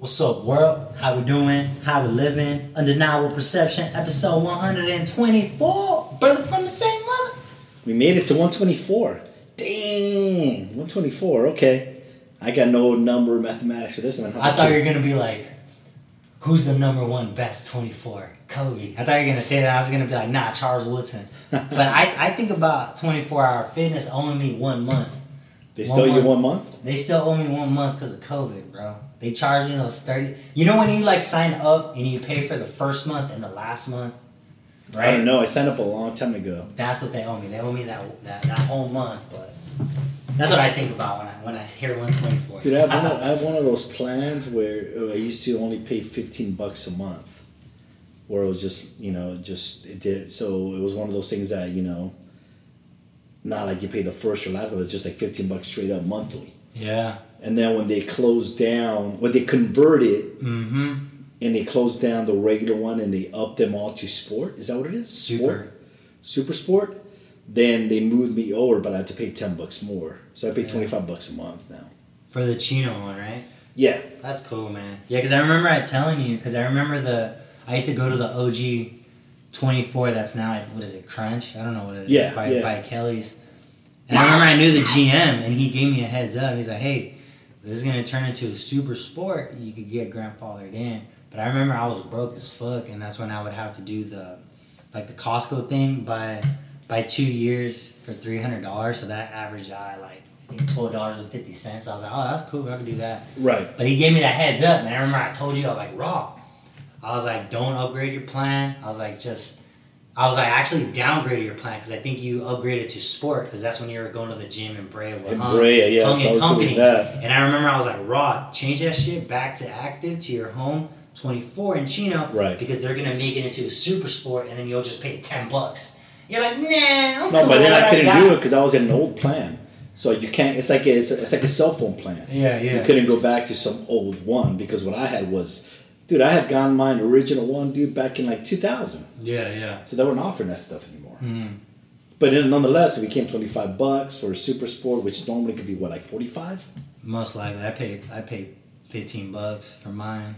What's up, world? How we doing? How we living? Undeniable Perception, episode 124. Brother from the same mother. We made it to 124. Dang, 124. Okay, I got no number mathematics for this one. I thought you were gonna be like, who's the number one best 24? Kobe. I thought you were gonna say that. I was gonna be like, nah, Charles Woodson. but I, I think about 24 hour fitness owing me one month. They one stole you one month. They still owe me one month because of COVID, bro. They charge you those 30. You know when you like sign up and you pay for the first month and the last month? Right? I don't know. I signed up a long time ago. That's what they owe me. They owe me that that, that whole month, but that's what I think about when I when I hear 124. Dude, I have one of, I have one of those plans where uh, I used to only pay 15 bucks a month, where it was just you know just it did so it was one of those things that you know. Not like you pay the first or last, but it's just like 15 bucks straight up monthly. yeah. And then when they closed down, when they converted Mm-hmm. and they closed down the regular one and they upped them all to sport. Is that what it is? Super. Sport? Super sport. Then they moved me over, but I had to pay ten bucks more. So I pay Yeah. twenty five bucks a month now. For the Chino one, right? Yeah. That's cool, man. Yeah, because I remember I telling you, because I remember the, I used to go to the OG 24 that's now, at- what is it, Crunch? I don't know what it is. Yeah, By, yeah. by Kelly's. And I remember I knew the GM, and he gave me a heads up. He's like, hey, this is going to turn into a super sport. You could get grandfathered in. But I remember I was broke as fuck, and that's when I would have to do the, like the Costco thing by, by two years for $300. So that averaged out like, $12.50. I was like, oh, that's cool. I could do that. Right. But he gave me that heads up, and I remember I told you, I was like, raw. I was like, don't upgrade your plan. I was like, just, I was like, actually downgraded your plan because I think you upgraded to sport because that's when you were going to the gym in Brea with In Hung, Brea, yes, Hung I and was Company. doing that. And I remember I was like, raw, change that shit back to active to your home 24 in Chino. Right. Because they're going to make it into a super sport and then you'll just pay 10 bucks. You're like, nah, I'm No, cool but then I couldn't got." do it because I was in an old plan. So you can't. It's like a, it's, a, it's like a cell phone plan. Yeah, yeah. You couldn't go back to some old one because what I had was, dude, I had gotten mine original one, dude, back in like two thousand. Yeah, yeah. So they weren't offering that stuff anymore. Mm. But then nonetheless, it became twenty five bucks for a super sport, which normally could be what like forty five. Most likely. I paid, I paid 15 bucks for mine.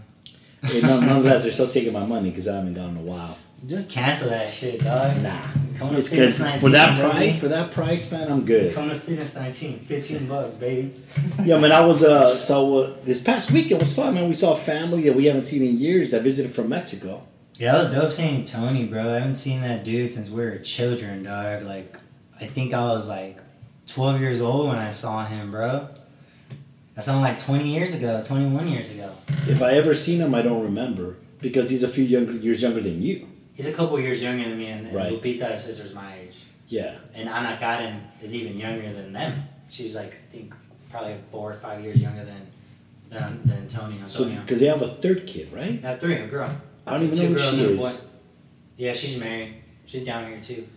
nonetheless, they're still taking my money because I haven't gone in a while. Just cancel that shit, dog. Nah, Come it's good 19, for that baby. price. For that price, man, I'm good. Come to Fitness 19, 15 bucks, baby. Yeah, man, I was uh so uh, this past weekend was fun, man. We saw a family that we haven't seen in years. I visited from Mexico. Yeah, that was dope seeing Tony, bro. I haven't seen that dude since we were children, dog. Like, I think I was like 12 years old when I saw him, bro. That's only like 20 years ago, 21 years ago. If I ever seen him, I don't remember because he's a few younger years younger than you. He's a couple years younger than me, and, and Right. Lupita, his sister's my age. Yeah, And Ana Karen is even younger than them. She's like, I think, probably four or five years younger than than, than Tony. so Antonio. because they have a third kid, right? Yeah, three, a girl. I don't even Two know who she is. Yeah, she's married. She's down here too.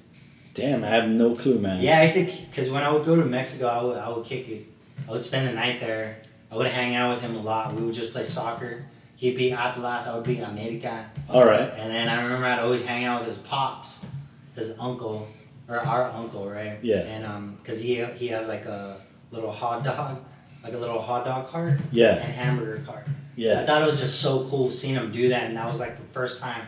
Damn, I have no clue, man. Yeah, I used to, because when I would go to Mexico, I would, I would kick it. I would spend the night there. I would hang out with him a lot. We would just play soccer. He'd be Atlas, I would be America. All right. And then I remember I'd always hang out with his pops, his uncle, or our uncle, right? Yeah. And um, cause he he has like a little hot dog, like a little hot dog cart Yeah, and hamburger cart. Yeah. I thought it was just so cool seeing him do that, and that was like the first time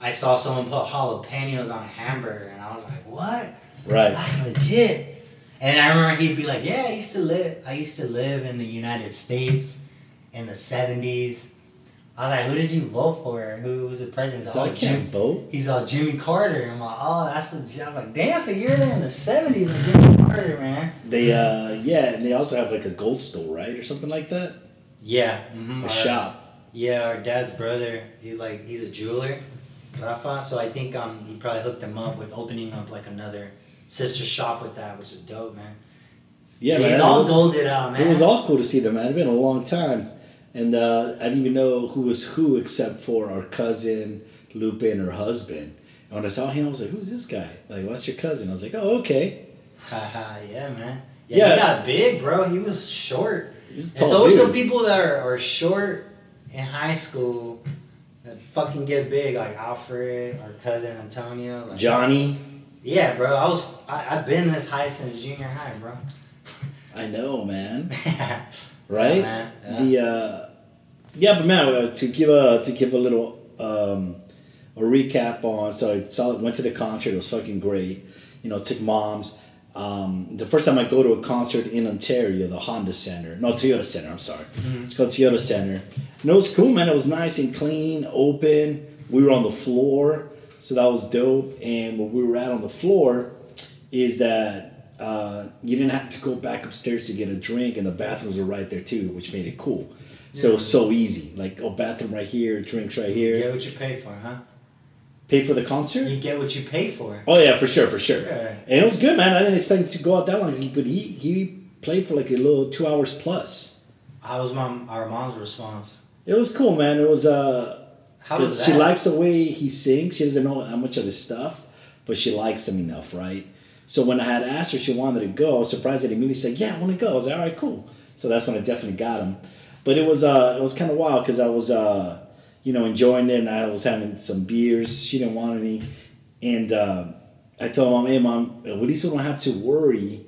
I saw someone put jalapenos on a hamburger, and I was like, "What? Right. That's legit." And I remember he'd be like, "Yeah, I used to live. I used to live in the United States in the '70s." I was like, "Who did you vote for? Who was the president?" He's So all, I can't vote. he's all Jimmy Carter. I'm like, "Oh, that's legit." I was like, "Damn, so you're there in the '70s and Jimmy Carter, man." They uh yeah, and they also have like a gold store, right, or something like that. Yeah. Mm-hmm. A shop. Yeah, our dad's brother, he like he's a jeweler, Rafa. So I think um he probably hooked him up with opening up like another sister shop with that, which is dope, man. Yeah, he's man. all it was, golded out, man. it was all cool to see them, man. It's been a long time, and uh, I didn't even know who was who except for our cousin Lupe and her husband. And when I saw him, I was like, "Who's this guy?" Like, "What's your cousin?" I was like, "Oh, okay." Haha, yeah, man. Yeah, Yeah. he got big, bro. He was short. He's It's always dude. the people that are, are short in high school that fucking get big, like Alfred, our cousin Antonio. Like, Johnny. Yeah, bro. I was I, I've been this high since junior high, bro. I know, man. Right? man. Yeah. The uh, yeah, but man, uh, to give a to give a little um, a recap on. So I saw went to the concert. It was fucking great. You know, took moms. Um, the first time I go to a concert in Ontario, the Honda Center, no Toyota Center. I'm sorry, it's called Toyota Center. And it was cool, man. It was nice and clean, open. We were on the floor, so that was dope. And what we were at on the floor is that uh, you didn't have to go back upstairs to get a drink, and the bathrooms were right there too, which made it cool. So it was so easy. Like, oh, bathroom right here, drinks right You here. get what you pay for, huh? Pay for the concert? You get what you pay for. Oh yeah, for sure, for sure. Yeah. And it was good, man. I didn't expect him to go out that long, but he he played for like a little two hours plus. How was mom? Our mom's response? It was cool, man. It was uh, How was that? she likes the way he sings. She doesn't know how much of his stuff, but she likes him enough, right? So when I had asked her she wanted to go, I was surprised that immediately said, "Yeah, I want to go." I was like, "All right, cool." So that's when I definitely got him. But it was uh, it was kind of wild because I was uh, you know, enjoying it, and I was having some beers. She didn't want any, and uh, I told mom, "Hey, mom, at least we don't have to worry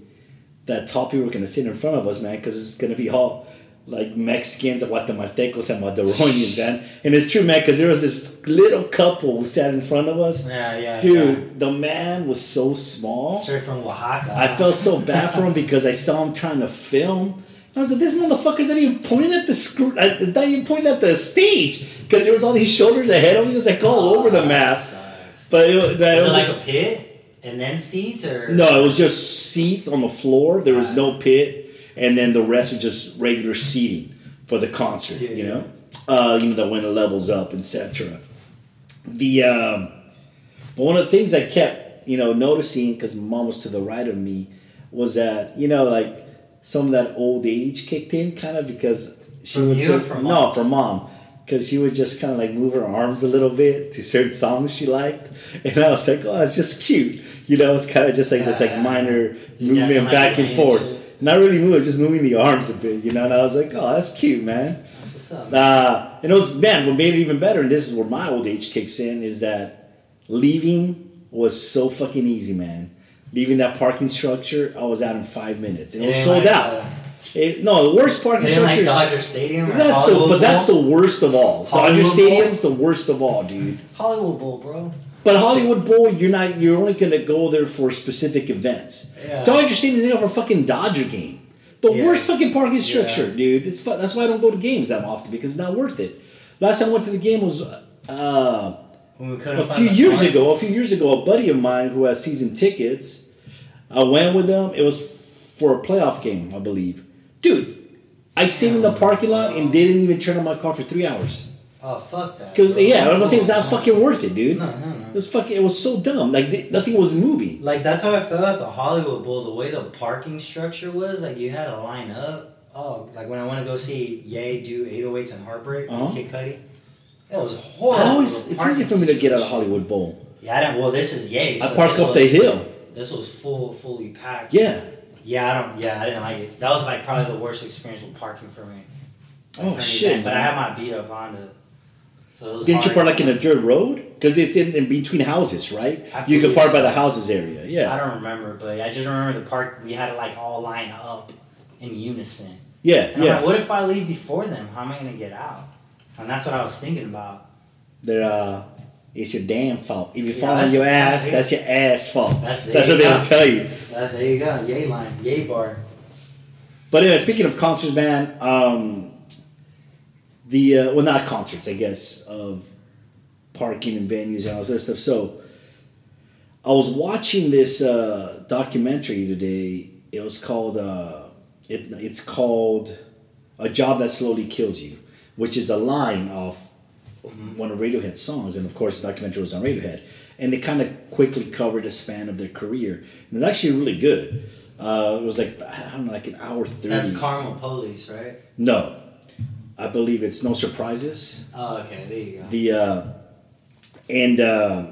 that tall people are gonna sit in front of us, man, because it's gonna be all." Like Mexicans, Guatemaltecos, and Maduronians, man. And it's true, man, because there was this little couple who sat in front of us. Yeah, yeah, Dude, the man was so small. Straight from Oaxaca. I felt so bad for him because I saw him trying to film. And I was like, this motherfucker's not even pointing at the screw, uh, not even pointing at the stage because there was all these shoulders ahead of him. He was like all over the Oh, map. sucks. But it, was- that Was was it like a pit and then seats or no, it was just seats on the floor. There was no pit, and then the rest are just regular seating for the concert. Yeah, you yeah. know, uh, you know that when it levels up, etc. The um, but one of the things I kept you know noticing because mom was to the right of me was that you know like some of that old age kicked in kind of because she From was just from no for mom because she would just kind of like move her arms a little bit to certain songs she liked and I was like oh it's just cute you know it's kind of just like this like minor movement back and forth. Not really moving just moving the arms a bit you know and I was like oh that's cute man That's what's up. uh, and it was man, what made it even better, and this is where my old age kicks in, is that leaving was so fucking easy, man. Leaving that parking structure, I was out in five minutes. And it was sold like, out. uh, It, no, the worst parking ain't like structure. Dodger Stadium or that's the, but that's the worst of all. Dodger Hollywood Bowl? Stadium's the worst of all, dude. Hollywood Bowl, bro. But Hollywood Bowl, you're not. You're only gonna go there for specific events. Yeah. Dodger Stadium's there for a fucking Dodger game. The Yeah. worst fucking parking structure, Yeah. dude. It's fu- that's why I don't go to games that often because it's not worth it. Last time I went to the game was uh, When we couldn't a few years park. ago. A few years ago, a buddy of mine who has season tickets, I went with them. It was for a playoff game, I believe. Dude, I stayed in the parking lot and didn't even turn on my car for three hours. Oh fuck that. Because yeah, I'm not saying it's not No, fucking worth it, dude. No, no, no. It was fucking. It was so dumb. Like th- nothing was moving. Like that's how I felt at the Hollywood Bowl. The way the parking structure was, like you had to line up. Oh, like when I want to go see Ye do 808s and Heartbreak, Uh-huh. Kid Cudi. It was horrible. I always, it's easy for me to get out of. Hollywood Bowl. Yeah, I didn't. Well, this is Ye. I so park this up the was- hill. This was full, fully packed. Yeah. Yeah, I don't. Yeah, I didn't like it. That was like probably the worst experience with parking for me. Like, Oh, for shit, event. But I had my beat up Honda. So Didn't you park like in a dirt road? Because it's in, in between houses, right? You could park by the houses area. Yeah. I don't remember, but I just remember the park. We had to like all lined up in unison. Yeah. And I'm Yeah. like, what if I leave before them? How am I gonna get out? And that's what I was thinking about. They're uh, it's your damn fault. If you Yeah, fall on your ass, that's your ass fault. That's- That's, what they'll tell you. That, there you go, yay line, yay bar. But speaking of concerts, man, um, the uh, well, not concerts, I guess, of parking and venues and all other stuff. So, I was watching this uh, documentary today. It was called uh, it, it's called "A Job That Slowly Kills You," which is a line off one of Radiohead's songs, and of course, the documentary was on Radiohead, and they kind of quickly covered the span of their career, and it's actually really good. Uh, it was like I don't know, like an hour thirty. That's Karma Police, right? No, I believe it's No Surprises. Oh, okay, there you go. The uh, and uh,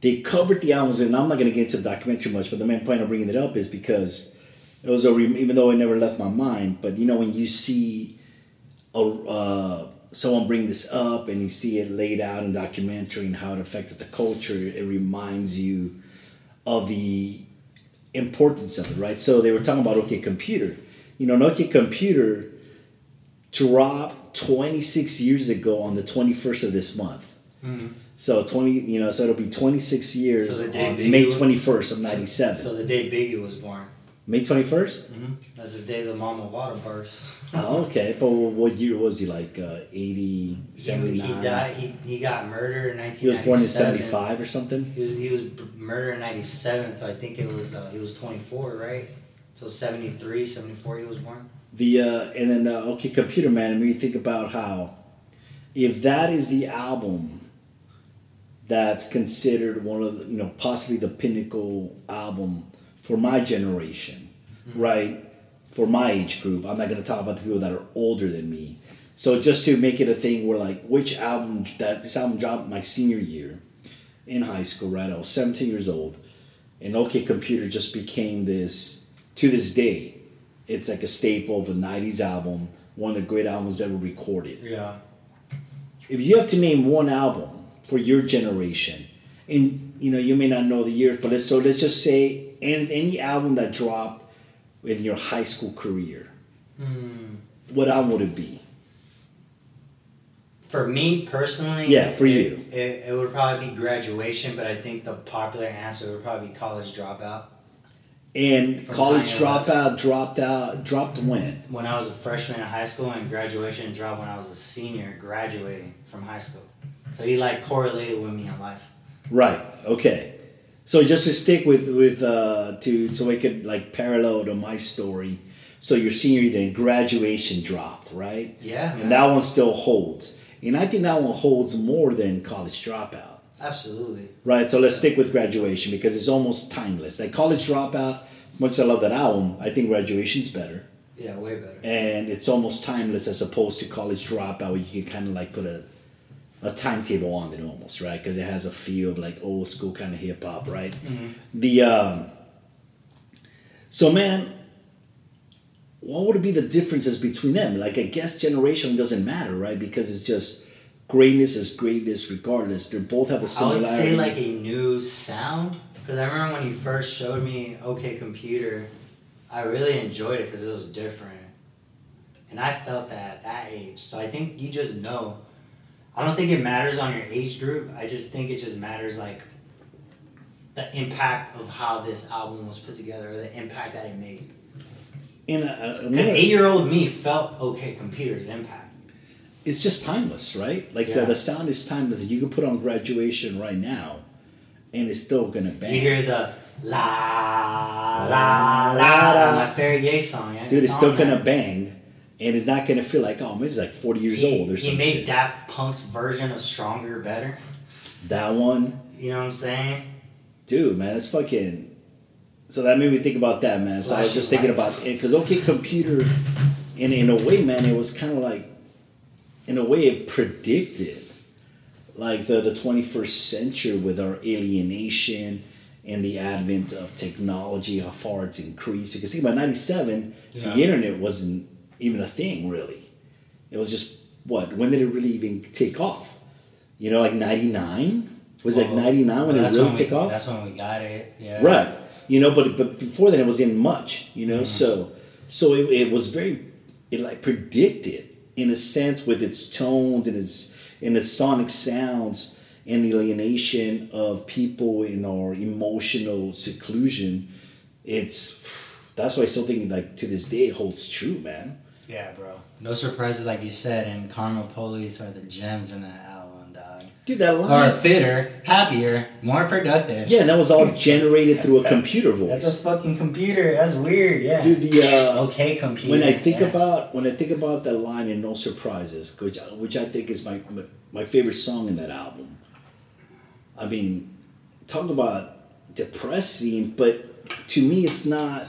they covered the albums, and I'm not going to get into the documentary much, but the main point of bringing it up is because it was a re- even though it never left my mind, but you know when you see a uh, someone bring this up and you see it laid out in documentary and how it affected the culture, it reminds you of the importance of it, right? So they were talking about OK Computer. You know, Nokia Computer dropped 26 years ago on the 21st of this month. Mm-hmm. So 20, you know, so it'll be 26 years So on Biggie May was- 21st of 97. So the day Biggie was born. May 21st? Mm-hmm. That's the day the mama water burst. Oh, okay. But what year was he? Like uh, 80, He, 79? he died. He, he got murdered in 1997. He was born in 75 or something? He was, he was murdered in 97, so I think it was, uh, he was 24, right? So 73, 74 he was born. The uh, and then uh, okay, Computer Man. And me think about how if that is the album that's considered one of the, you know possibly the pinnacle album for my generation, right? For my age group, I'm not going to talk about the people that are older than me. So just to make it a thing where like which album that this album dropped my senior year in high school, right? I was 17 years old, and OK Computer just became this to this day. It's like a staple of a 90s album, one of the great albums ever recorded. Yeah. If you have to name one album for your generation, and you know you may not know the years, but let's so let's just say any, any album that dropped in your high school career, Hmm. what album would it be? For me personally, Yeah, for it, you. it, it would probably be graduation, but I think the popular answer would probably be college dropout. And From college dropout dropped out dropped when? When I was a freshman in high school, and graduation dropped when I was a senior graduating from high school. So he like correlated with me in life. Right. Okay. So just to stick with with uh, to so I could like parallel to my story. So your senior year, then graduation dropped, right? Yeah, man. And that one still holds, and I think that one holds more than college dropout. Absolutely. Right. So let's stick with graduation because it's almost timeless. Like college dropout, as much as I love that album, I think graduation's better, Yeah, way better. and it's almost timeless as opposed to college dropout, where you can kind of like put a a timetable on it almost, right? Because it has a feel of like old school kind of hip hop, right? The um, so man, what would be the differences between them? Like I guess generation doesn't matter, right? Because it's just greatness is greatness regardless. They both have a similarity. I would say like a new sound because I remember when you first showed me OK Computer, I really enjoyed it because it was different, and I felt that at that age. So I think you just know. I don't think it matters on your age group. I just think it just matters like the impact of how this album was put together or the impact that it made. in uh, uh, a, a, eight year old me felt OK Computer's impact. It's just timeless, right? Like Yeah. the, the sound is timeless. You can put on graduation right now, and it's still gonna bang. You hear the la la la la, favorite Ye song. Yeah? Dude, it's still gonna there. bang, and it's not gonna feel like oh, man, this is like forty years he, old or he some made shit. Daft Punk's version of Stronger better. that one, You know what I'm saying? dude, man, that's fucking. So that made me think about that, man. So I was just thinking lights. about it because OK Computer, in in a way, man, it was kind of like, in a way, it predicted, like the the twenty first century with our alienation and the advent of technology, how far it's increased. Because think about ninety seven, Yeah. the internet wasn't even a thing really. It was just what? When did it really even take off? You know, like ninety nine. Was it like ninety nine when well, it really took off? That's when we got it. Yeah. Right. You know, but but before then it wasn't much. You know, mm-hmm. so so it, it was very it like predicted in a sense with its tones and its and its sonic sounds and the alienation of people in our emotional seclusion. It's that's why I still think like to this day holds true, man. Yeah, bro. No surprises, like you said, and Karma Police are the gems in that. Dude, that Or line. fitter, happier, more productive. Yeah, and that was all generated through a computer voice. That's a fucking computer. That's weird. Yeah. Dude, the uh, okay, computer. when I think yeah. about when I think about that line in No Surprises, which which I think is my my favorite song in that album. I mean, talk about depressing, but to me, it's not.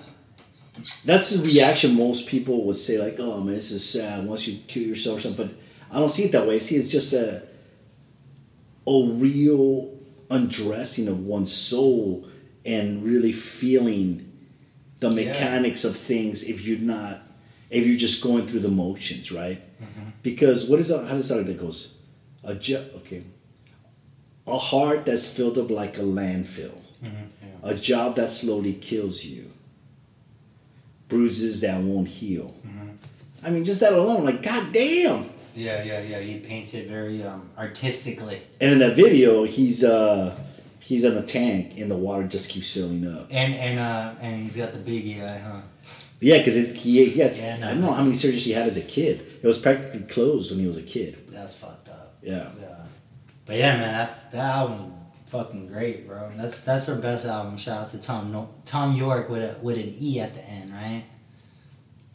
That's the reaction most people would say, like, "Oh man, this is sad. Once you kill yourself or something." But I don't see it that way. I see it's just a a real undressing of one's soul and really feeling the Yeah. mechanics of things if you're not if you're just going through the motions right Mm-hmm. because what is that how does that that goes a jo- okay a heart that's filled up like a landfill Mm-hmm, a job that slowly kills you bruises that won't heal Mm-hmm. I mean, just that alone, like, god damn. Yeah, yeah, yeah. He paints it very um, artistically. And in that video, he's uh he's in a tank, and the water just keeps filling up. And and uh and he's got the big eye, huh? Yeah, because he, he had, Yeah, no. I don't know how many surgeries he had as a kid. It was practically closed when he was a kid. That's fucked up. Yeah. Yeah. But yeah, man, that, that album fucking great, bro. That's that's their best album. Shout out to Tom no, Tom York with a with an E at the end, right?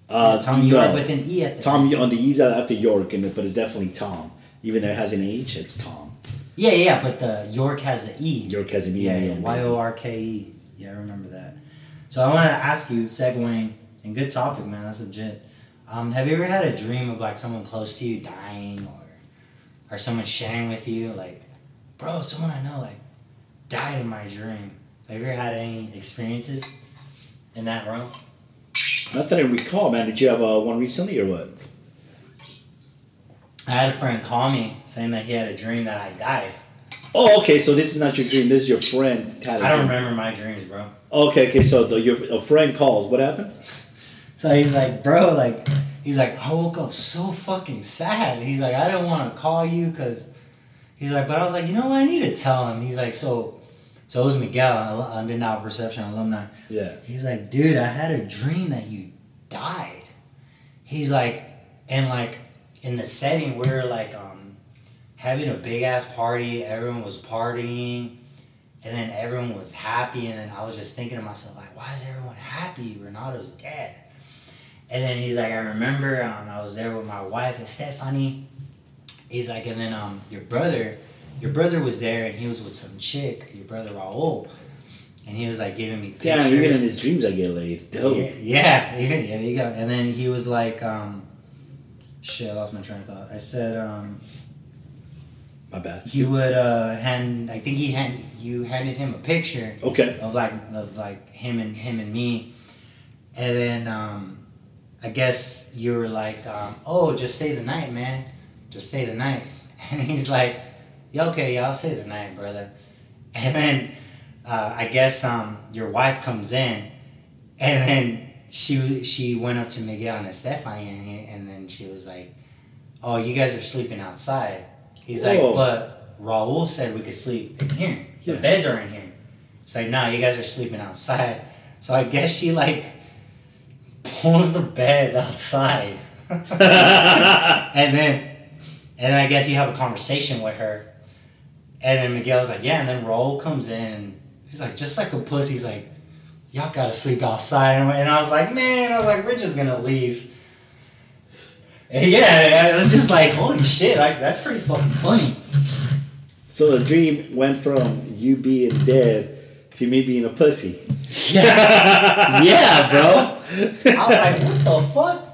Uh, Tom no. York with an E at the Tom end. on the E's after York, and but it's definitely Tom. Even though it has an H, it's Tom. Yeah, yeah, but the York has the E. York has an E Yeah, yeah. Y O R K E. Yeah, I remember that. So I wanted to ask you, segueing, and good topic, man. That's legit. Um, have you ever had a dream of like someone close to you dying, or or someone sharing with you, like, bro, someone I know like died in my dream. Have you ever had any experiences in that realm? Not that I recall, man. Did you have uh, one recently or what? I had a friend call me saying that he had a dream that I died. Oh, okay. So this is not your dream. This is your friend. Had a I don't dream. remember my dreams, bro. Okay, okay. So the, your a friend calls. What happened? So he's like, bro, like, he's like, I woke up so fucking sad. He's like, I didn't want to call you because, he's like, but I was like, you know what, I need to tell him. He's like, so, so it was Miguel, Undeniable Perception alumni. Yeah. He's like, dude, I had a dream that you died. He's like, and like, in the setting, we were like, um, having a big ass party. Everyone was partying. And then everyone was happy, and then I was just thinking to myself, like, why is everyone happy? Renato's dead. And then he's like, I remember um, I was there with my wife and Stephanie. He's like, and then um, your brother, your brother was there, and he was with some chick, your brother Raul, and he was like giving me pictures. Damn, even in his dreams, I get laid. Dope. Yeah, yeah, even, yeah, there you go. And then he was like, um, shit, I lost my train of thought. I said, um, My bad. he would uh, hand. I think he hand you handed him a picture Okay. of like of like him and him and me, and then um, I guess you were like, um, oh, just stay the night, man, just stay the night. And he's like, yeah, okay, yeah, I'll say the night, brother. And then uh, I guess um, your wife comes in, and then she she went up to Miguel and Stephanie, and, he, and then she was like, oh, you guys are sleeping outside. He's like, but Raul said we could sleep in here. The Yeah. beds are in here. It's like, no, you guys are sleeping outside. So I guess she like pulls the beds outside. and then and then I guess you have a conversation with her. And then Miguel's like, yeah, and then Raul comes in and he's like, just like a pussy, he's like, Y'all gotta sleep outside. And I was like, man, I was like, we're just gonna leave. And yeah, it was just like, holy shit, like that's pretty fucking funny. So the dream went from you being dead to me being a pussy. Yeah, yeah, bro. I was like, what the fuck?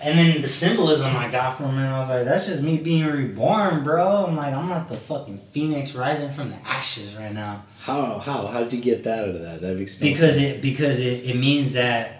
And then the symbolism I got from it, I was like, that's just me being reborn, bro. I'm like, I'm like the fucking phoenix rising from the ashes right now. How how how did you get that out of that? That makes no Because sense. it because it, it means that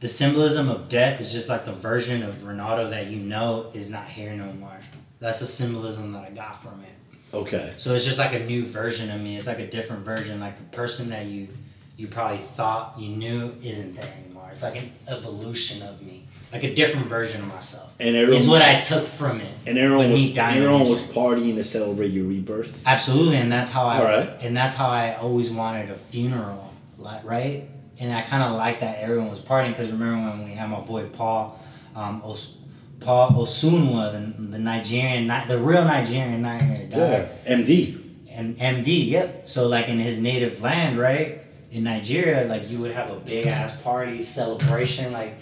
the symbolism of death is just like the version of Renato that you know is not here no more. That's the symbolism that I got from it. okay. So it's just like a new version of me. It's like a different version. Like the person that you you probably thought you knew isn't there anymore. It's like an evolution of me. Like a different version of myself. And everyone Is what I took from it. and everyone was everyone was partying to celebrate your rebirth. Absolutely, and that's how I Alright. and that's how I always wanted a funeral, like right. And I kind of like that everyone was partying because remember when we had my boy Paul, um, Os- Paul Osunwa, the, the Nigerian, the real Nigerian nightmare died. Yeah. MD. and MD, yep. So like in his native land, right? In Nigeria, like you would have a big ass party celebration, like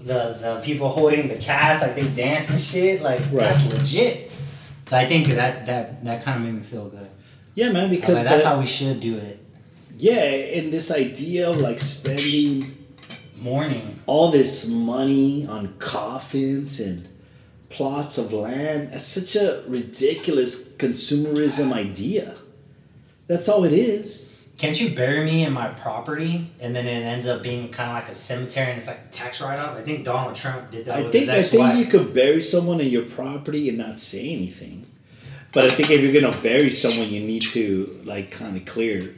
the the people holding the cast, like they dance and shit, like that's legit. So I think that that that kind of made me feel good. Yeah, man, because like, that's that- how we should do it. yeah, and this idea of like spending Mourning. all this money on coffins and plots of land, that's such a ridiculous consumerism idea. That's all it is. Can't you bury me in my property and then it ends up being kind of like a cemetery and it's like a tax write off? I think Donald Trump did that I with think I think you could bury someone in your property and not say anything. But I think if you're gonna bury someone, you need to like kind of clear,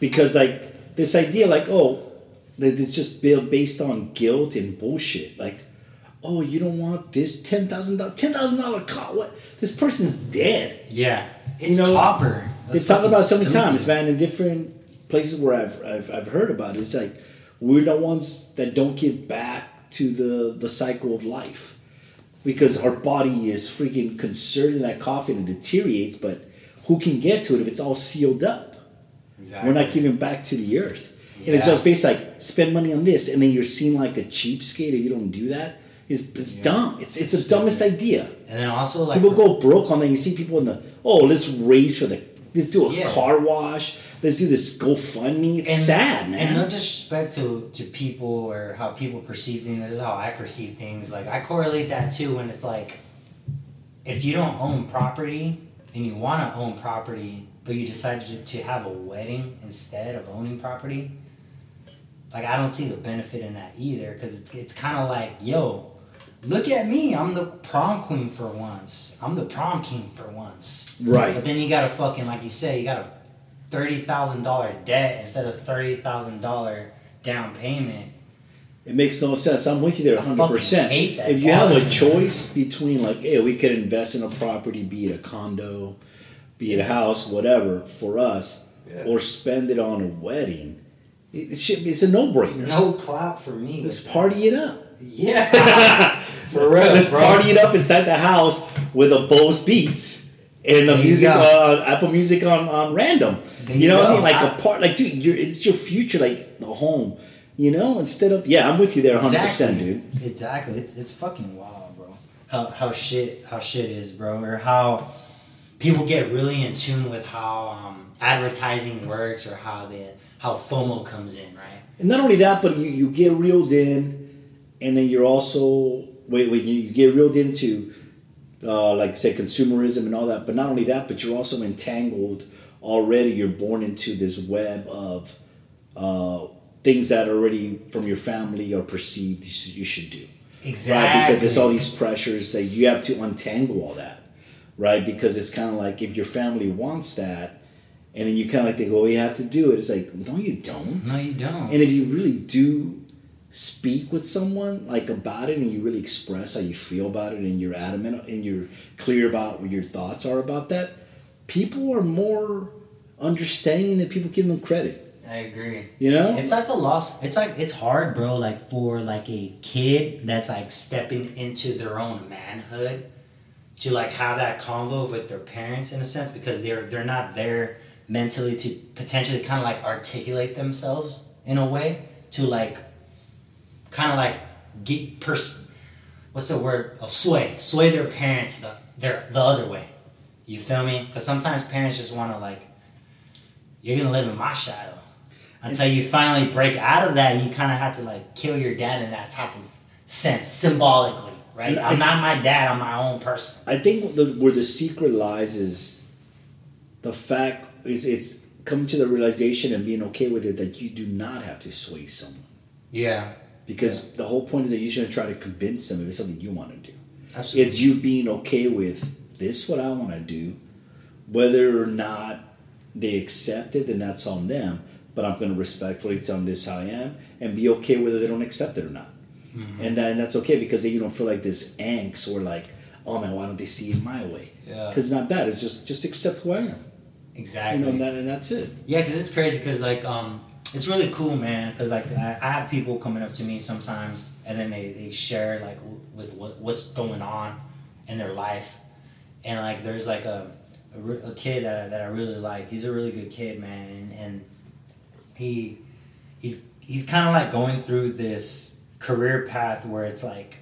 because like this idea, like oh, that it's just built based on guilt and bullshit. Like, oh, you don't want this ten thousand dollar ten thousand dollar car. What? This person's dead. Yeah, it's You know, copper. They That's talk about it so many stupid. times, man, in different places where I've, I've I've heard about it. It's like we're the ones that don't give back to the the cycle of life because our body is freaking conserved in that coffin and deteriorates. But who can get to it if it's all sealed up? Exactly. We're not giving back to the earth. And it's just based like spend money on this, and then you're seen like a cheapskate if you don't do that. It's, it's Yeah. dumb. It's it's It's the dumbest idea. And then also like People go broke on that. You see people in the oh, let's raise for the let's do a Yeah. car wash. Let's do this GoFundMe. It's and, sad, man. And no disrespect to, to people or how people perceive things. This is how I perceive things. Like I correlate that too when it's like, if you don't own property and you want to own property, but you decide to, to have a wedding instead of owning property, like I don't see the benefit in that either. Because it's, it's kind of like, yo, look at me. I'm the prom queen for once. I'm the prom king for once. right. But then you got a fucking like you say, you got a thirty thousand dollar debt instead of thirty thousand dollar down payment. It makes no sense. I'm with you there 100. fucking percent hate that If you have a choice between like, hey, we could invest in a property, be it a condo, be it a house, whatever, for us, Yeah. or spend it on a wedding, it, it should, it's a no-brainer. No clout for me. Let's with party it up. Yeah. for real, Let's bro. party it up inside the house with a Bose Beats and the There music, uh, Apple Music on, on random. There you know what I mean? Like I- a part, like dude, you're, it's your future, like the home. You know, instead of yeah, I'm with you there, 100, percent dude. Exactly. It's it's fucking wild, bro. How how shit how shit is, bro, or how people get really in tune with how um, advertising works or how the how FOMO comes in, right? And not only that, but you, you get reeled in, and then you're also wait wait you, you get reeled into uh, like say consumerism and all that. But not only that, but you're also entangled already. You're born into this web of uh, things that already from your family are perceived you should, you should do. Right, because there's all these pressures that you have to untangle all that, right? Because it's kind of like if your family wants that, and then you kind of like think, well you have to do it. It's like, no, you don't. No, you don't. And if you really do speak with someone like about it, and you really express how you feel about it, and you're adamant and you're clear about what your thoughts are about that, people are more understanding than people give them credit. I agree. You know? It's like the loss. It's like it's hard, bro. Like for like a kid that's like stepping into their own manhood to like have that convo with their parents in a sense because they're they're not there mentally to potentially kind of like articulate themselves in a way to like kind of like get person. what's the word? Oh, sway. Sway their parents the their the other way. You feel me? Because sometimes parents just want to like you're gonna live in my shadow. Until you finally break out of that and you kind of have to like kill your dad in that type of sense symbolically right? I- i'm not my dad i'm my own person. I think the, where the secret lies is the fact is it's coming to the realization and being okay with it that you do not have to sway someone. Yeah because the whole point is that you shouldn't try to convince them if it's something you want to do. absolutely It's you being okay with this what I want to do, whether or not they accept it, then that's on them. But I'm going to respectfully tell them this how I am and be okay whether they don't accept it or not. And, that, and that's okay because then you don't feel like this angst or like, oh man, why don't they see it my way? yeah Because it's not that. It's just just accept who I am. exactly You know, and, that, and that's it. Yeah, because it's crazy. Because like, um, it's really cool, man. Because like, I, have people coming up to me sometimes, and then they, they share like w- with what what's going on in their life, and like, there's like a a, a kid that I, that I really like. He's a really good kid, man, and, and he he's he's kind of like going through this career path where it's like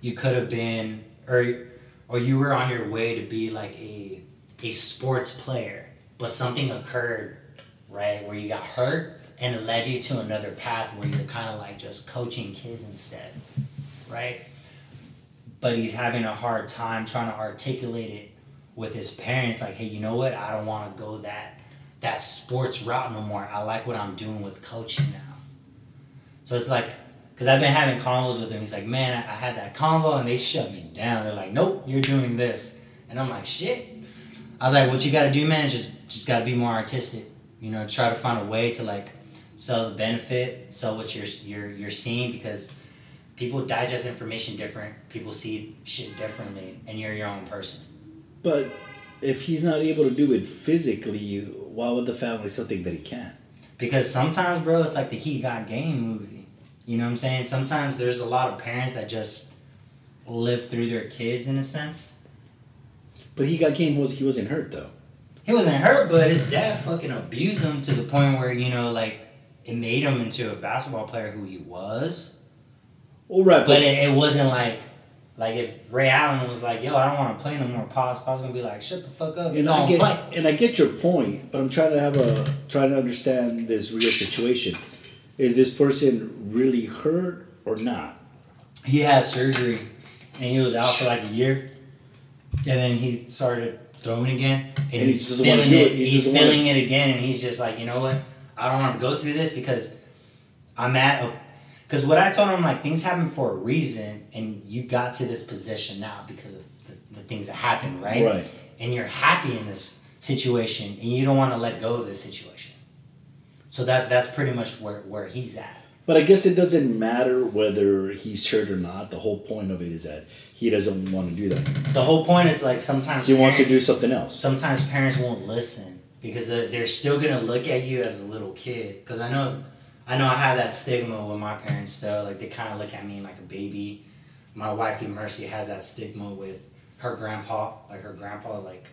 you could have been or or you were on your way to be like a a sports player, but something occurred, right, where you got hurt and it led you to another path where you're kind of like just coaching kids instead, right? But he's having a hard time trying to articulate it with his parents like, hey, you know what? I don't want to go that that sports route no more. I like what I'm doing with coaching now. So it's like, because I've been having convos with him. He's like, man, I, had that convo and they shut me down. They're like, nope, you're doing this. And I'm like, shit. I was like, what you got to do, man, is just, just got to be more artistic. You know, try to find a way to like sell the benefit, sell what you're, you're, you're seeing because people digest information different. People see shit differently, and you're your own person. But if he's not able to do it physically, why would the family still think that he can? Because sometimes, bro, it's like the He Got Game movie. You know what I'm saying? Sometimes there's a lot of parents that just live through their kids in a sense. But he got game was he wasn't hurt though. He wasn't hurt, but his dad fucking abused him to the point where you know, like, it made him into a basketball player who he was. Well, right, But it, it wasn't like, like if Ray Allen was like, "Yo, I don't want to play no more," Paul's Paul's gonna be like, "Shut the fuck up, and I get play." and I get your point, but I'm trying to have a trying to understand this real situation. Is this person really hurt or not? He had surgery, and he was out for like a year, and then he started throwing again, and, he he's feeling it. it. He He's feeling it again, and he's just like, you know what? I don't want to go through this because I'm at a. Because what I told him, like things happen for a reason, and you got to this position now because of the, the things that happened, right? Right. And you're happy in this situation, and you don't want to let go of this situation. So that that's pretty much where where he's at. But I guess it doesn't matter whether he's hurt or not. The whole point of it is that he doesn't want to do that. The whole point is like sometimes He wants to do something else. sometimes parents won't listen because they're still gonna look at you as a little kid. Because I know, I know I have that stigma with my parents though. Like they kind of look at me like a baby. My wifey Mercy has that stigma with her grandpa. Like her grandpa's like,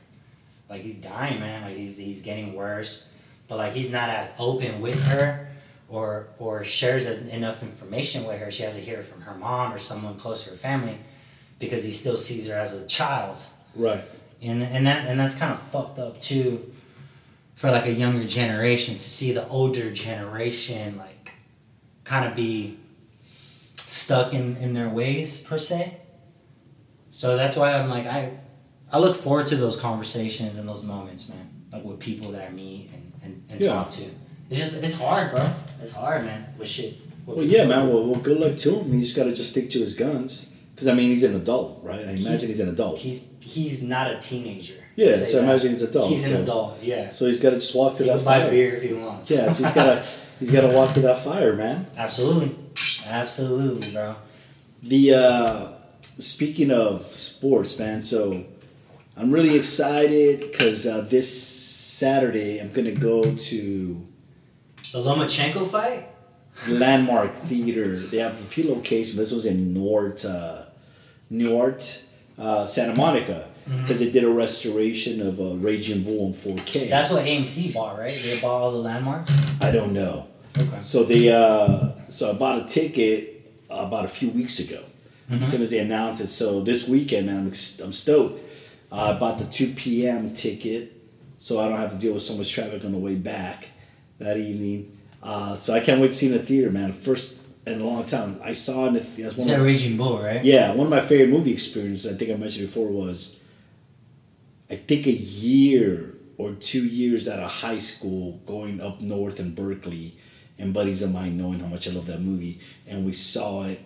like he's dying, man. Like he's he's getting worse. But like he's not as open with her. Or, or shares enough information with her. She has to hear it from her mom or someone close to her family, because he still sees her as a child Right. and and that and that's kind of fucked up too for like a younger generation to see the older generation like kind of be stuck in in their ways per se so that's why i'm like i i look forward to those conversations and those moments man like with people that i meet and and, and Yeah. talk to it's just it's hard bro it's hard man with shit with Well, yeah, man. Well, well, good luck to him. He's got to just stick to his guns. Because I mean, he's an adult, right? I imagine He's- he's, an adult. he's he's not a teenager Yeah, so that. imagine he's a adult, he's an so- adult yeah So he's got to just walk he through can that buy fire. beer if he wants Yeah, so he's got to he's got to walk through that fire, man. Absolutely. Absolutely, bro. The uh, speaking of sports, man. So I'm really excited because uh, this Saturday I'm gonna go to The Lomachenko fight? Landmark Theater. They have a few locations. This was in North, uh, Nort, uh, Santa Monica, because they did a restoration of uh, Raging Bull in 4K. That's what AMC bought, right? They bought all the landmarks? I don't know. Okay. So they, uh, so I bought a ticket about a few weeks ago. As soon as they announced it, so this weekend, man, I'm, ex- I'm stoked. Uh, I bought the 2 p.m. ticket, so I don't have to deal with so much traffic on the way back that evening. Uh, so I can't wait to see in the theater, man. First in a long time. I saw it in the that's one that of, Raging Bull, right? yeah, one of my favorite movie experiences. I think I mentioned before was, I think a year or two years out of high school, going up north in Berkeley, and buddies of mine knowing how much I love that movie, and we saw it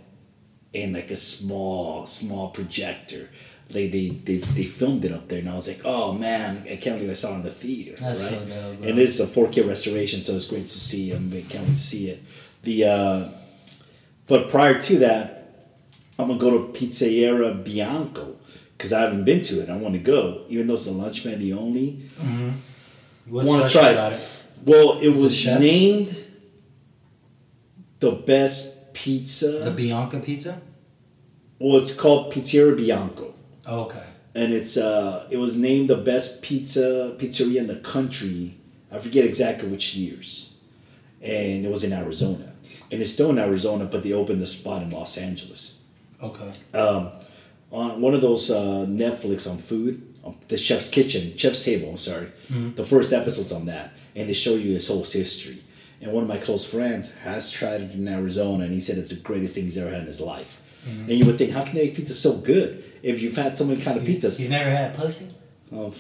in like a small, small projector. They, they, they, they filmed it up there, and I was like, oh man, I can't believe I saw it in the theater. That's right? so dope, bro. And this is a 4K restoration, so it's great to see. I'm can't wait to see it. The uh, but prior to that, I'm gonna go to Pizzeria Bianco because I haven't been to it. I want to go, even though it's a lunch menu only. What's Wanna try it. about it? Well, it the was named the best pizza. The Bianca pizza? well, it's called Pizzeria Bianco, Oh, okay. and it's uh, it was named the best pizza pizzeria in the country. I forget exactly which years, and it was in Arizona, and it's still in Arizona, but they opened the spot in Los Angeles. Okay. um, on one of those uh, Netflix on food, um, the Chef's Kitchen, Chef's Table. I'm sorry, the first episode's on that, and they show you his whole history. And one of my close friends has tried it in Arizona, and he said it's the greatest thing he's ever had in his life. And you would think, how can they make pizza so good if you've had so many kind of pizzas? He's never had pussy? Oh,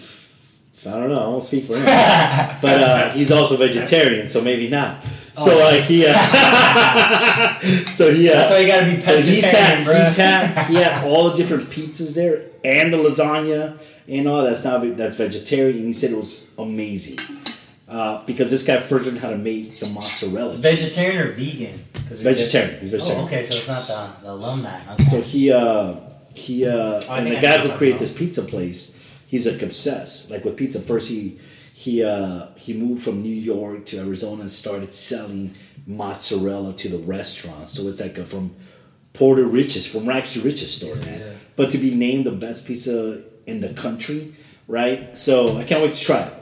I don't know. I won't speak for him, but uh, he's also vegetarian, so maybe not. So Oh. like he, uh, so he. Uh, That's why you gotta be but he's pescatarian, had, bro. he's had, he had all the different pizzas there and the lasagna and all that's not that's vegetarian. And he said it was amazing. uh, because this guy first learned how to make the mozzarella. Vegetarian or vegan? Vegetarian. He's vegetarian. Oh, okay, so it's not the, the alumni. Okay. So he uh he uh Oh, and the guy who created this pizza place, he's like obsessed. Like with pizza, first he he uh he moved from New York to Arizona and started selling mozzarella to the restaurants. So it's like a from poor to riches, from rags to riches store, Yeah, man. yeah. But to be named the best pizza in the country, right? So I can't wait to try it.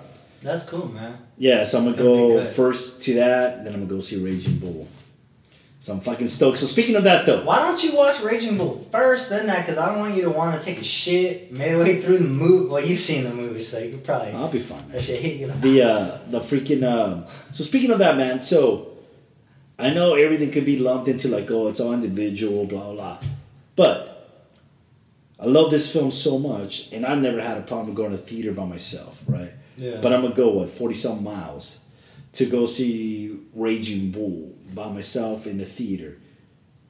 That's cool, man. Yeah, so I'm gonna gonna go first to that, then I'm gonna go see Raging Bull. So I'm fucking stoked. So speaking of that though, Why don't you watch Raging Bull first, then that? Because I don't want you to want to take a shit midway through the movie. Well, you've seen the movie, so you could probably I'll be fine. man. that shit hit you. the uh the freaking um so speaking of that man so i know everything could be lumped into like oh it's all individual blah blah but i love this film so much and i've never had a problem going to theater by myself right Yeah. but i'm gonna go what 40 some miles to go see raging bull by myself in the theater.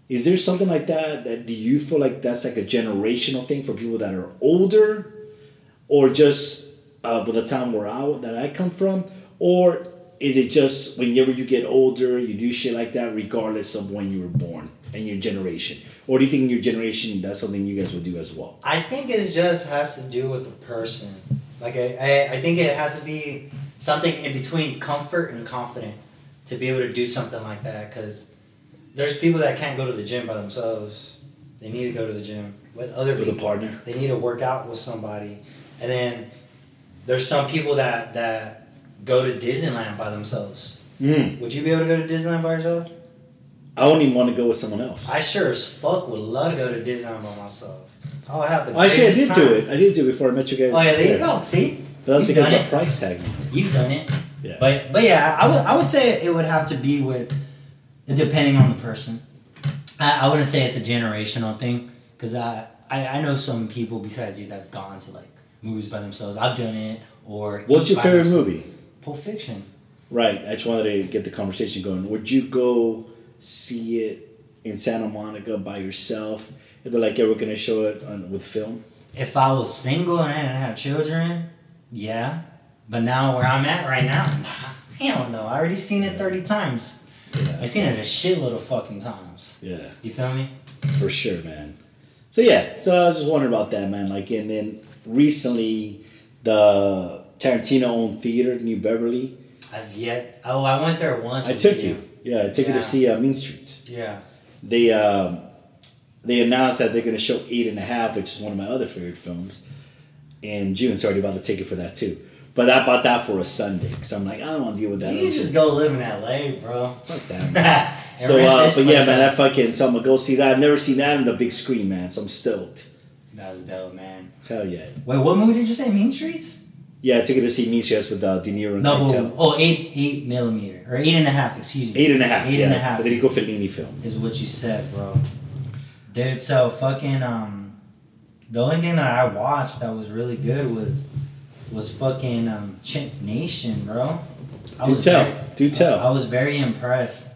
Is there something like that that do you feel like that's like a generational thing for people that are older? Or just uh, the time where I that I come from, or is it just whenever you get older, you do shit like that, regardless of when you were born and your generation, or do you think in your generation that's something you guys will do as well? I think it just has to do with the person. Like I, I, I think it has to be something in between comfort and confident to be able to do something like that. Because there's people that can't go to the gym by themselves. They need to go to the gym with other With a partner, They need to work out with somebody. And then there's some people that that go to Disneyland by themselves. mm. Would you be able to go to Disneyland by yourself? I don't even want to go with someone else. I sure as fuck would love to go to Disneyland by myself. Oh, I have the Actually, I did time. do it. I did do it before I met you guys. Oh yeah, there you go. See, But that's You've because of it. the price tag. you've done it. Yeah. But but yeah, I would I would say it would have to be with depending on the person. I, I wouldn't say it's a generational thing because I, I I know some people besides you that have gone to like movies by themselves. I've done it. Or What's your favorite myself. movie? Pulp Fiction. Right. I just wanted to get the conversation going. Would you go see it in Santa Monica by yourself? If they're like, yeah, we're gonna show it on, with film. If I was single and I didn't have children, yeah. But now where I'm at right now, nah, hell no. I already seen it thirty times. Yeah. I seen it a shitload of fucking times. Yeah, You feel me? for sure, man. So yeah, so I was just wondering about that, man. Like, and then recently, the Tarantino owned theater, New Beverly. I've yet. Oh, I went there once. I took you. Yeah, I took you to see uh, Mean Streets. Yeah. They um, they announced that they're gonna show Eight and a Half, which is one of my other favorite films, in June. So I already bought the ticket for that too. But I bought that for a Sunday because I'm like, I don't want to deal with that. You can just go live in LA, bro. Fuck that. Man. So, uh, but yeah, man, that fucking. So I'm gonna go see that. I've never seen that on the big screen, man. So I'm stoked. That was dope, man. Hell yeah. Wait, what movie did you say? Mean Streets? Yeah, I took it to see Mean Streets with uh, De Niro and No, Keitel. oh, eight, eight millimeter or eight and a half. Excuse me. Eight and a half. Eight yeah. and a half. Federico Fellini film. is what you said, bro. Dude, so fucking um, the only thing that I watched that was really good was was fucking um Chimp Nation, bro. I Do was tell. very- Do tell. I was very impressed.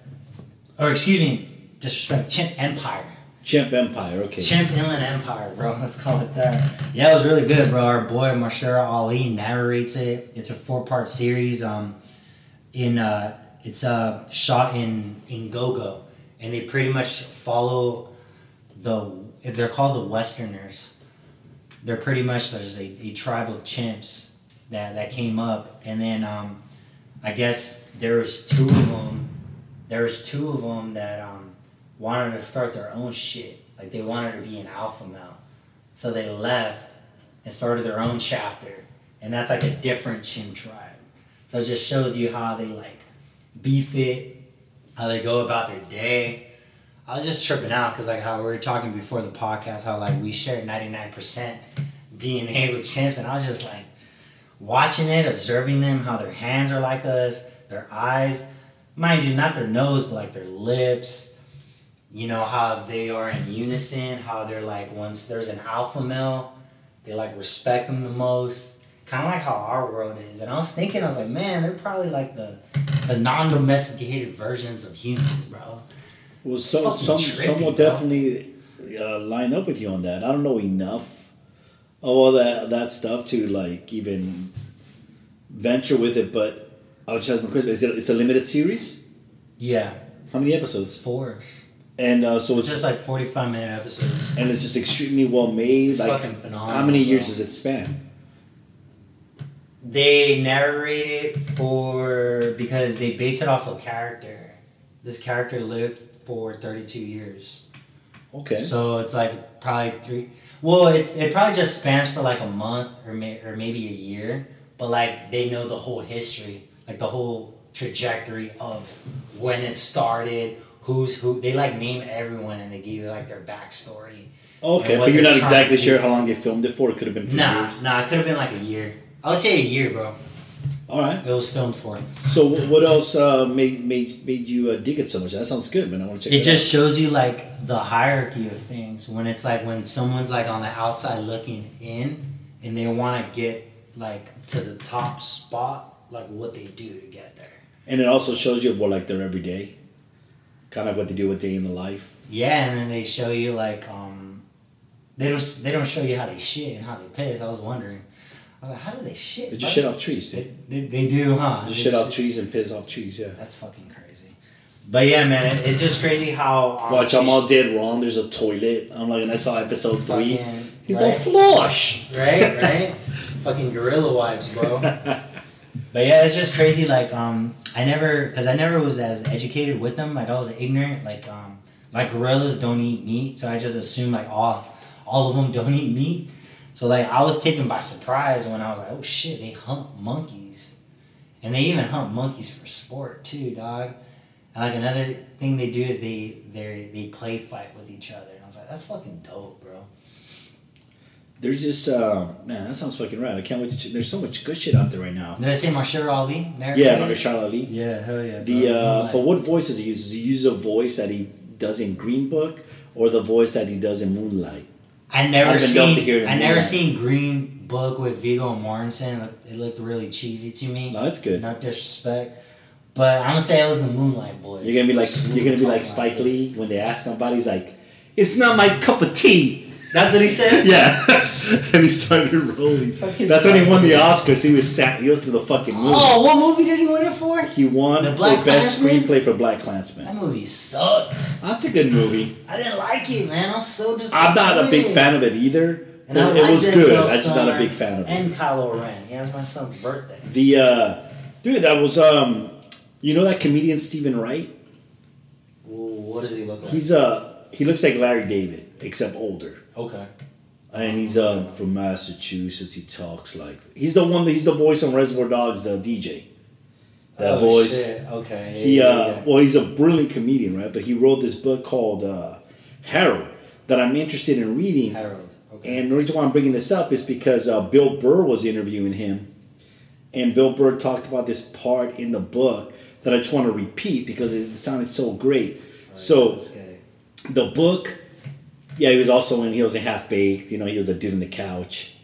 Or excuse me, disrespect. Chimp Empire. Chimp Empire. Okay. Chimp Inland Empire, bro. Let's call it that. Yeah, it was really good, bro. Our boy Mahershala Ali narrates it. It's a four part series. Um, in uh, it's uh shot in in Ngogo, and they pretty much follow the. They're called the Westerners. They're pretty much there's a, a tribe of chimps that that came up, and then um, I guess there was two of them. There was two of them that um wanted to start their own shit. Like they wanted to be an alpha male. So they left and started their own chapter. And that's like a different chim tribe. So it just shows you how they like beef it, how they go about their day. I was just tripping out because like how we were talking before the podcast, how like we share 99% DNA with chimps. And I was just like watching it, observing them, how their hands are like us, their eyes, mind you, not their nose, but like their lips, you know how they are in unison how they're like once there's an alpha male they like respect them the most. Kind of like how our world is. And i was thinking i was like man they're probably like the the non-domesticated versions of humans bro Well, some some trippy, some will bro. definitely uh, line up with you on that. I don't know enough of all that that stuff to like even venture with it, but Oh, Jasmine Christmas. Is it? It's a limited series. Yeah, How many episodes? four. And uh, so It's it's just like forty-five minute episodes. and it's just extremely well made. It's Like, fucking phenomenal. how many years bro. does it span? They narrate it for because they base it off a character. This character lived for thirty-two years. Okay. So it's like probably three. Well, it's it probably just spans for like a month or may, or maybe a year, but like they know the whole history, like the whole trajectory of when it started, who's who. They like name everyone and they give you like their backstory. Okay, but you're not exactly sure how long they filmed it for. It could have been Nah, years. nah, it could have been like a year. I would say a year, bro. All right. It was filmed for. So what else uh, made made made you uh, dig it so much? That sounds good, man. I want to check. It that just shows you like the hierarchy of things when it's like when someone's like on the outside looking in and they want to get like to the top spot, like what they do to get there. and it also shows you what like their everyday, kind of what they do with day in the life. Yeah, and then they show you like um, they don't they don't show you how they shit and how they piss. I was wondering, I was like, how do they shit? They just shit off trees, They, dude. they, they do, huh? They They shit off trees and piss off trees. Yeah. That's fucking crazy. But yeah, man, it, it's just crazy how um, Watch, I'm all dead wrong. There's a toilet. I'm like, and I saw episode three. Fucking- He's right. all flush. right, right. Fucking gorilla wives, bro. But yeah, it's just crazy. Like, um, I never, cause I never was as educated with them. Like, I was ignorant. Like, um, like gorillas don't eat meat, so I just assumed like all, all of them don't eat meat. So like, I was taken by surprise when I was like, oh shit, they hunt monkeys, and they even hunt monkeys for sport too, dog. And like another thing they do is they they they play fight with each other, and I was like, that's fucking dope, bro. There's this uh, man, that sounds fucking rad. I can't wait to. Ch- there's so much good shit out there right now. Did I say Marshall Ali? Yeah, Mahershala Ali. Yeah, hell yeah. The uh, but what voice does he use? Does he use a voice that he does in Green Book, or the voice that he does in Moonlight? I never I've been to seen. hear it in I never seen Green Book with Viggo Mortensen. It- It looked really cheesy to me. No, that's good. No disrespect, but I'm gonna say it was the Moonlight Boys. You're gonna be like you're gonna be like Spike. Lee when they ask somebody's like, "It's not my cup of tea." That's what he said. Yeah, and he started rolling. Fucking That's when he won the Oscars. He was sat. He was to the fucking movie. Oh, what movie did he win it for? He won The for Black best Klansman? screenplay for Black Klansman. That movie sucked. That's a good movie. I didn't like it, man. I was so disappointed. I'm not a big fan of it either. And But it was good. I'm just not a big fan of it. And Kylo Ren. He has my son's birthday. The uh, dude that was um, you know that comedian Steven Wright. Ooh, what does he look like? He's uh, he looks like Larry David except older. Okay. And he's um, from Massachusetts. He talks like he's the one. He's the voice on Reservoir Dogs, the DJ. That oh, voice. Shit. Okay. He yeah, uh, yeah. well, he's a brilliant comedian, right? But he wrote this book called uh, Harold that I'm interested in reading. Harold. Okay. And the reason why I'm bringing this up is because uh, Bill Burr was interviewing him, and Bill Burr talked about this part in the book that I just want to repeat because it sounded so great. So the book, yeah, he was also in. He was a half baked. You know, he was a dude on the couch.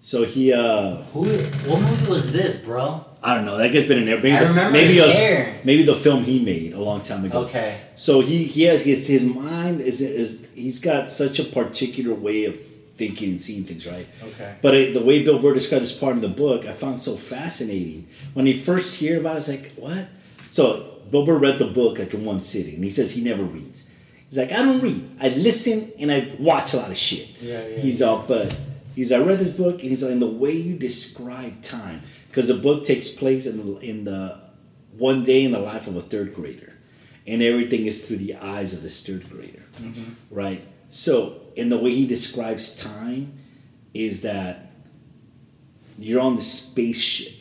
So he, uh Who? What movie was this, bro? I don't know. That guy's been in there. Maybe, I the, remember maybe was- maybe the film he made a long time ago. Okay. So he he has his his mind is is he's got such a particular way of thinking and seeing things, right? Okay. But it, the way Bill Burr described this part in the book, I found so fascinating. When he first hear about it, it's like, what? So Bill Burr read the book like in one sitting, and he says he never reads. He's like, I don't read. I listen and I watch a lot of shit. Yeah, yeah. He's all, but he's I read this book, and he's like, in the way you describe time, because the book takes place in the, in the one day in the life of a third grader, and everything is through the eyes of this third grader, mm-hmm. right? So, in the way he describes time, is that you're on the spaceship,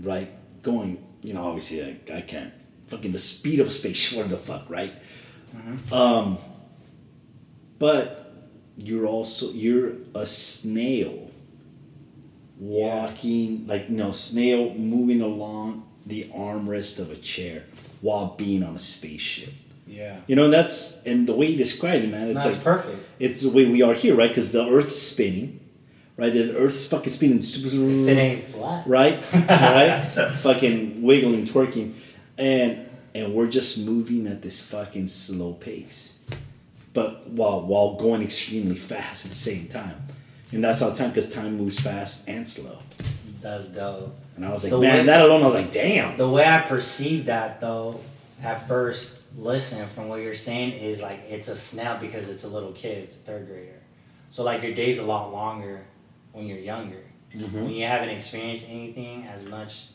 right? Going, you know, obviously I, I can't fucking the speed of a spaceship. What the fuck, right? Um, but you're also you're a snail walking like no snail moving along the armrest of a chair while being on a spaceship. Yeah. You know, that's and the way you described it, man. It's That's like perfect. it's the way we are here, right? Because the Earth's spinning, right? The Earth's fucking spinning, super, If it ain't flat. right? right? fucking wiggling, twerking, and and we're just moving at this fucking slow pace, but while while going extremely fast at the same time, and that's how time because time moves fast and slow. That's dope. And I was like, The man, way- that alone, I was like, damn. The way I perceive that though, at first, listen from what you're saying is like it's a snap because it's a little kid, it's a third grader. So like your day's a lot longer when you're younger. Mm-hmm. When you haven't experienced anything as much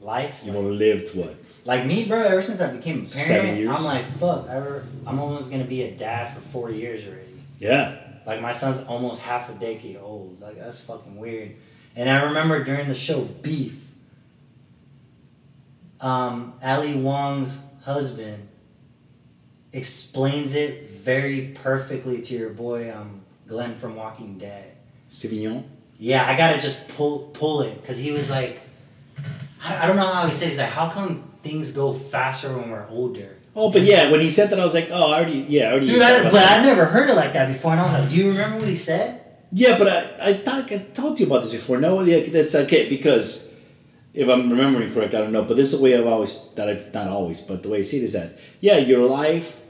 life. You've like- only lived what? Like me, bro. Ever since I became a parent? I'm like, fuck. I I'm almost gonna be a dad for four years already. Yeah. Like my son's almost half a decade old. Like that's fucking weird. And I remember during the show Beef, um, Ali Wong's husband explains it very perfectly to your boy um, Glenn from Walking Dead. Sauvignon. Yeah, I gotta just pull pull it because he was like, I, don't know how he said. it. He's like, how come things go faster when we're older? Oh, but yeah, when he said that, I was like, oh, I already, yeah, I already. Dude, I, but I never heard it like that before, and I was like, do you remember what he said? Yeah, but I, I thought I told you about this before. No, yeah, that's okay because if I'm remembering correct, I don't know. But this is the way I've always that I not always, but the way I see it is that yeah, your life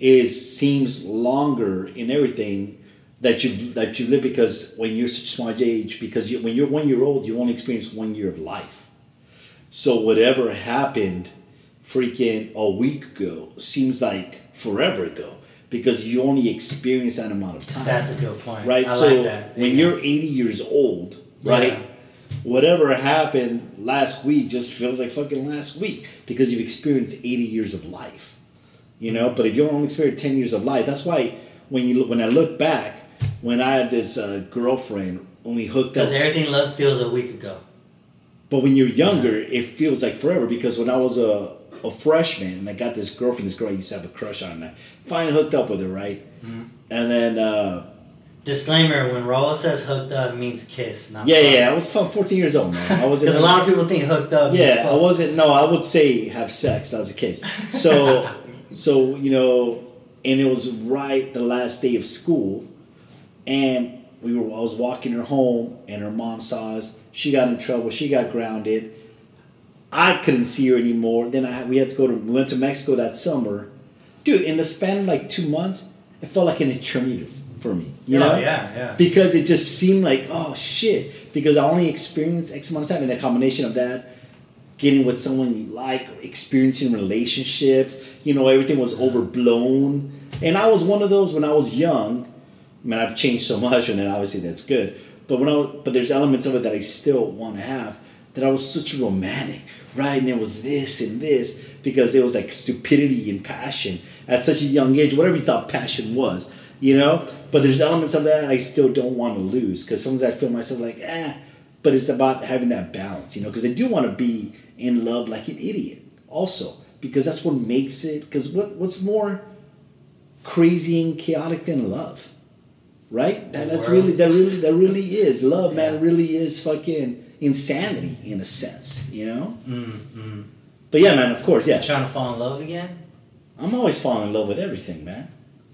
is seems longer in everything that you that you live because when you're such a small age because you, when you're one year old you only experience one year of life. So whatever happened freaking a week ago seems like forever ago because you only experience that amount of time That's a good point. right? I so like that. when Yeah. you're 80 years old, right? Yeah. Whatever happened last week just feels like fucking last week because you've experienced 80 years of life, you know. But if you only experienced 10 years of life, that's why when you when I look back, when I had this uh, girlfriend, when we hooked up, because everything love feels a week ago. But when you're younger, it feels like forever because when I was a, a freshman and I got this girlfriend, this girl I used to have a crush on, and I finally hooked up with her, right? Mm-hmm. And then. Uh, Disclaimer: When Raul says hooked up, means kiss. Not Yeah, fuck. yeah, yeah. I was fun, 14 years old, man. I was Because a lot of people think hooked up. means Yeah, I wasn't. No, I would say have sex. That was the case. So, so you know, and it was right the last day of school, and we were. I was walking her home, and her mom saw us. She got in trouble. She got grounded. I couldn't see her anymore. Then I we had to go to. We went to Mexico that summer, dude. In the span of like two months, it felt like an eternity for me. You Oh, know? yeah, yeah. because it just seemed like oh shit because i only experienced x amount of time and the combination of that getting with someone you like experiencing relationships you know everything was overblown and i was one of those when i was young i mean i've changed so much and then obviously that's good but when i but there's elements of it that i still want to have that i was such a romantic right? And it was this and this because it was like stupidity and passion at such a young age whatever you thought passion was you know? But there's elements of that i still don't want to lose because sometimes i feel myself like eh but it's about having that balance you know? Because i do want to be in love like an idiot also because that's what makes it because what, what's more crazy and chaotic than love right that, that's really that really that really is love man Yeah. really is fucking insanity in a sense you know Mm, mm. but yeah man of course yeah Trying to fall in love again? i'm always falling in love with everything man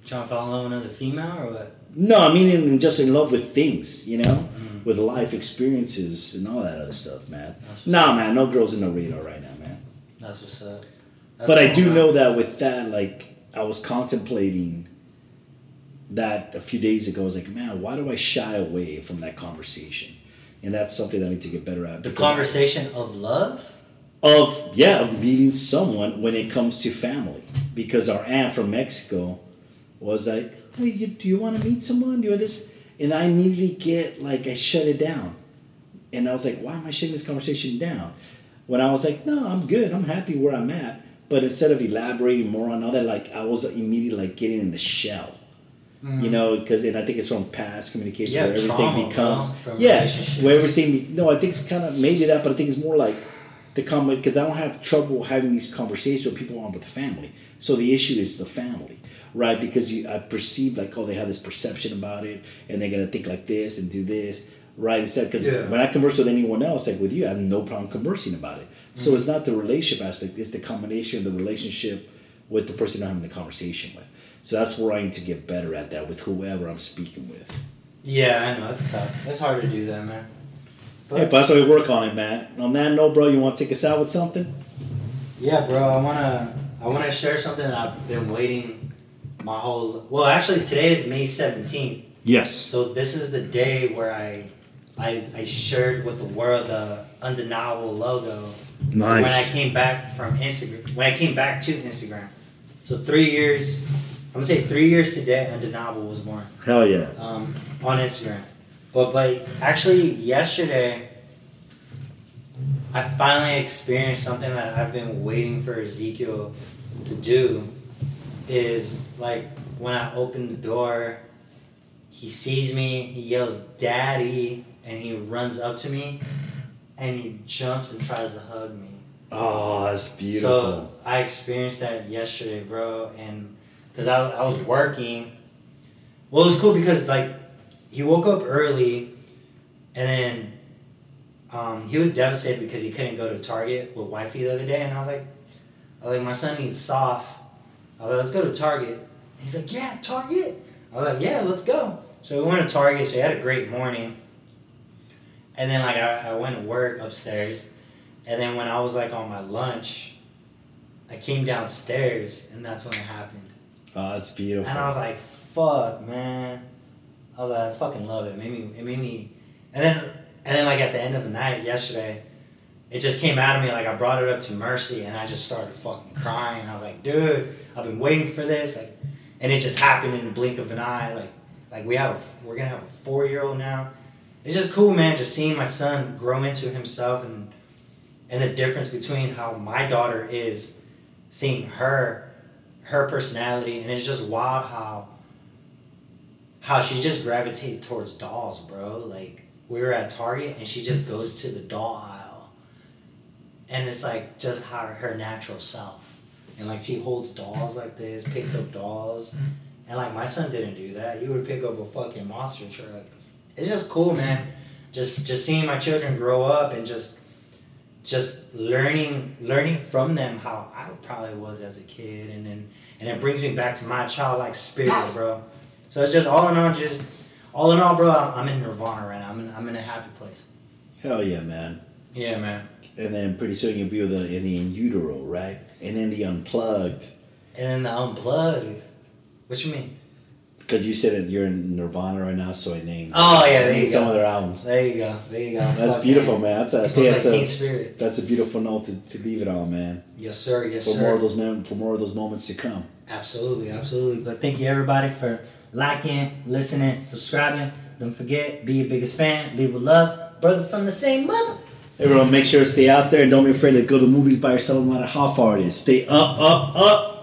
Trying to fall in love with another female or what? No, I mean in, just in love with things, you know, Mm. with life experiences and all that other stuff, man. Nah, up. man, no girls in the radar right now, man. That's what's up. That's but I do know that with that, like, I was contemplating that a few days ago. I was like, man, why do I shy away from that conversation? And that's something that I need to get better at. The conversation of love? of yeah of meeting someone when it comes to family because our aunt from mexico was like hey, you, do you want to meet someone do you want this and i immediately get like i shut it down and i was like why am i shutting this conversation down when i was like no i'm good i'm happy where i'm at but instead of elaborating more on all that like i was immediately like getting in the shell you know because and i think it's from past communication. Yeah, where everything trauma, becomes from yeah where everything no i think it's kind of maybe that but i think it's more like the comment because I don't have trouble having these conversations with people on with the family. So the issue is the family, right? Because you I perceive like oh they have this perception about it and they're gonna think like this and do this, right? Instead because Yeah. when I converse with anyone else like with you, I have no problem conversing about it. So Mm-hmm. it's not the relationship aspect; it's the combination of the relationship with the person I'm having the conversation with. So that's where I need to get better at that with whoever I'm speaking with. Yeah, I know. It's tough. It's hard to do that, man. But, Hey, but that's why we work on it, man. On that note, bro, you want to take us out with something? yeah, bro, I wanna I wanna share something that I've been waiting my whole well actually today is May seventeenth. Yes. So this is the day where I I I shared with the world the undeniable logo Nice. when I came back from Instagram. When I came back to Instagram, so three years. I'm gonna say three years today. Undeniable was born Hell yeah. um, on Instagram. But but actually yesterday I finally experienced something that I've been waiting for Ezekiel to do is like when I open the door he sees me, he yells daddy and he runs up to me and he jumps and tries to hug me. Oh, that's beautiful. So I experienced that yesterday, bro, and because I, I was working. Well, it was cool because like he woke up early, and then um, he was devastated because he couldn't go to Target with wifey the other day, and I was like, I was like, my son needs sauce. I was like, let's go to Target. He's like, yeah, Target. I was like, yeah, let's go. So we went to Target. So he had a great morning. And then like I, I went to work upstairs, and then when I was like on my lunch, I came downstairs, and that's when it happened. Oh, that's beautiful. And I was like, "Fuck, man!" I was like, "I fucking love it." it made me, it made me, and then, and then like at the end of the night yesterday, it just came out of me. Like I brought it up to Mercy, and I just started fucking crying. I was like, "Dude, I've been waiting for this." Like, and it just happened in the blink of an eye. Like, like we have, a, we're gonna have a four year old now. It's just cool, man. Just seeing my son grow into himself and and the difference between how my daughter is seeing her her personality and it's just wild how how she just gravitated towards dolls bro. Like we were at target and she just goes to the doll aisle. And it's like just how her natural self. And like she holds dolls like this picks up dolls. And like my son didn't do that. He would pick up a fucking monster truck. It's just cool man. Just just seeing my children grow up and just just learning learning from them how I probably was as a kid and then and it brings me back to my childlike spirit, bro. So it's just all in all just all in all, bro, I'm, I'm in nirvana right now. I'm in I'm in a happy place. Hell yeah, man. Yeah, man. And then pretty soon you'll be with the in the in utero, right? And then the unplugged. And then the unplugged. What you mean? Because you said you're in Nirvana right now, so I named. Oh, yeah, there you some go. of their albums. There you go. There you go. That's Fuck beautiful, man. That's a, I Smells think like that's Teen a Spirit. that's a beautiful note to, to leave it on, man. Yes, sir. Yes, For sir. more of those mem- for more of those moments to come. Absolutely, absolutely. But thank you everybody for liking, listening, subscribing. Don't forget, be your biggest fan. Leave with love. Brother from the same mother. Everyone, make sure to stay out there and don't be afraid to go to movies by yourself, no matter how far it is. Stay up, up, up.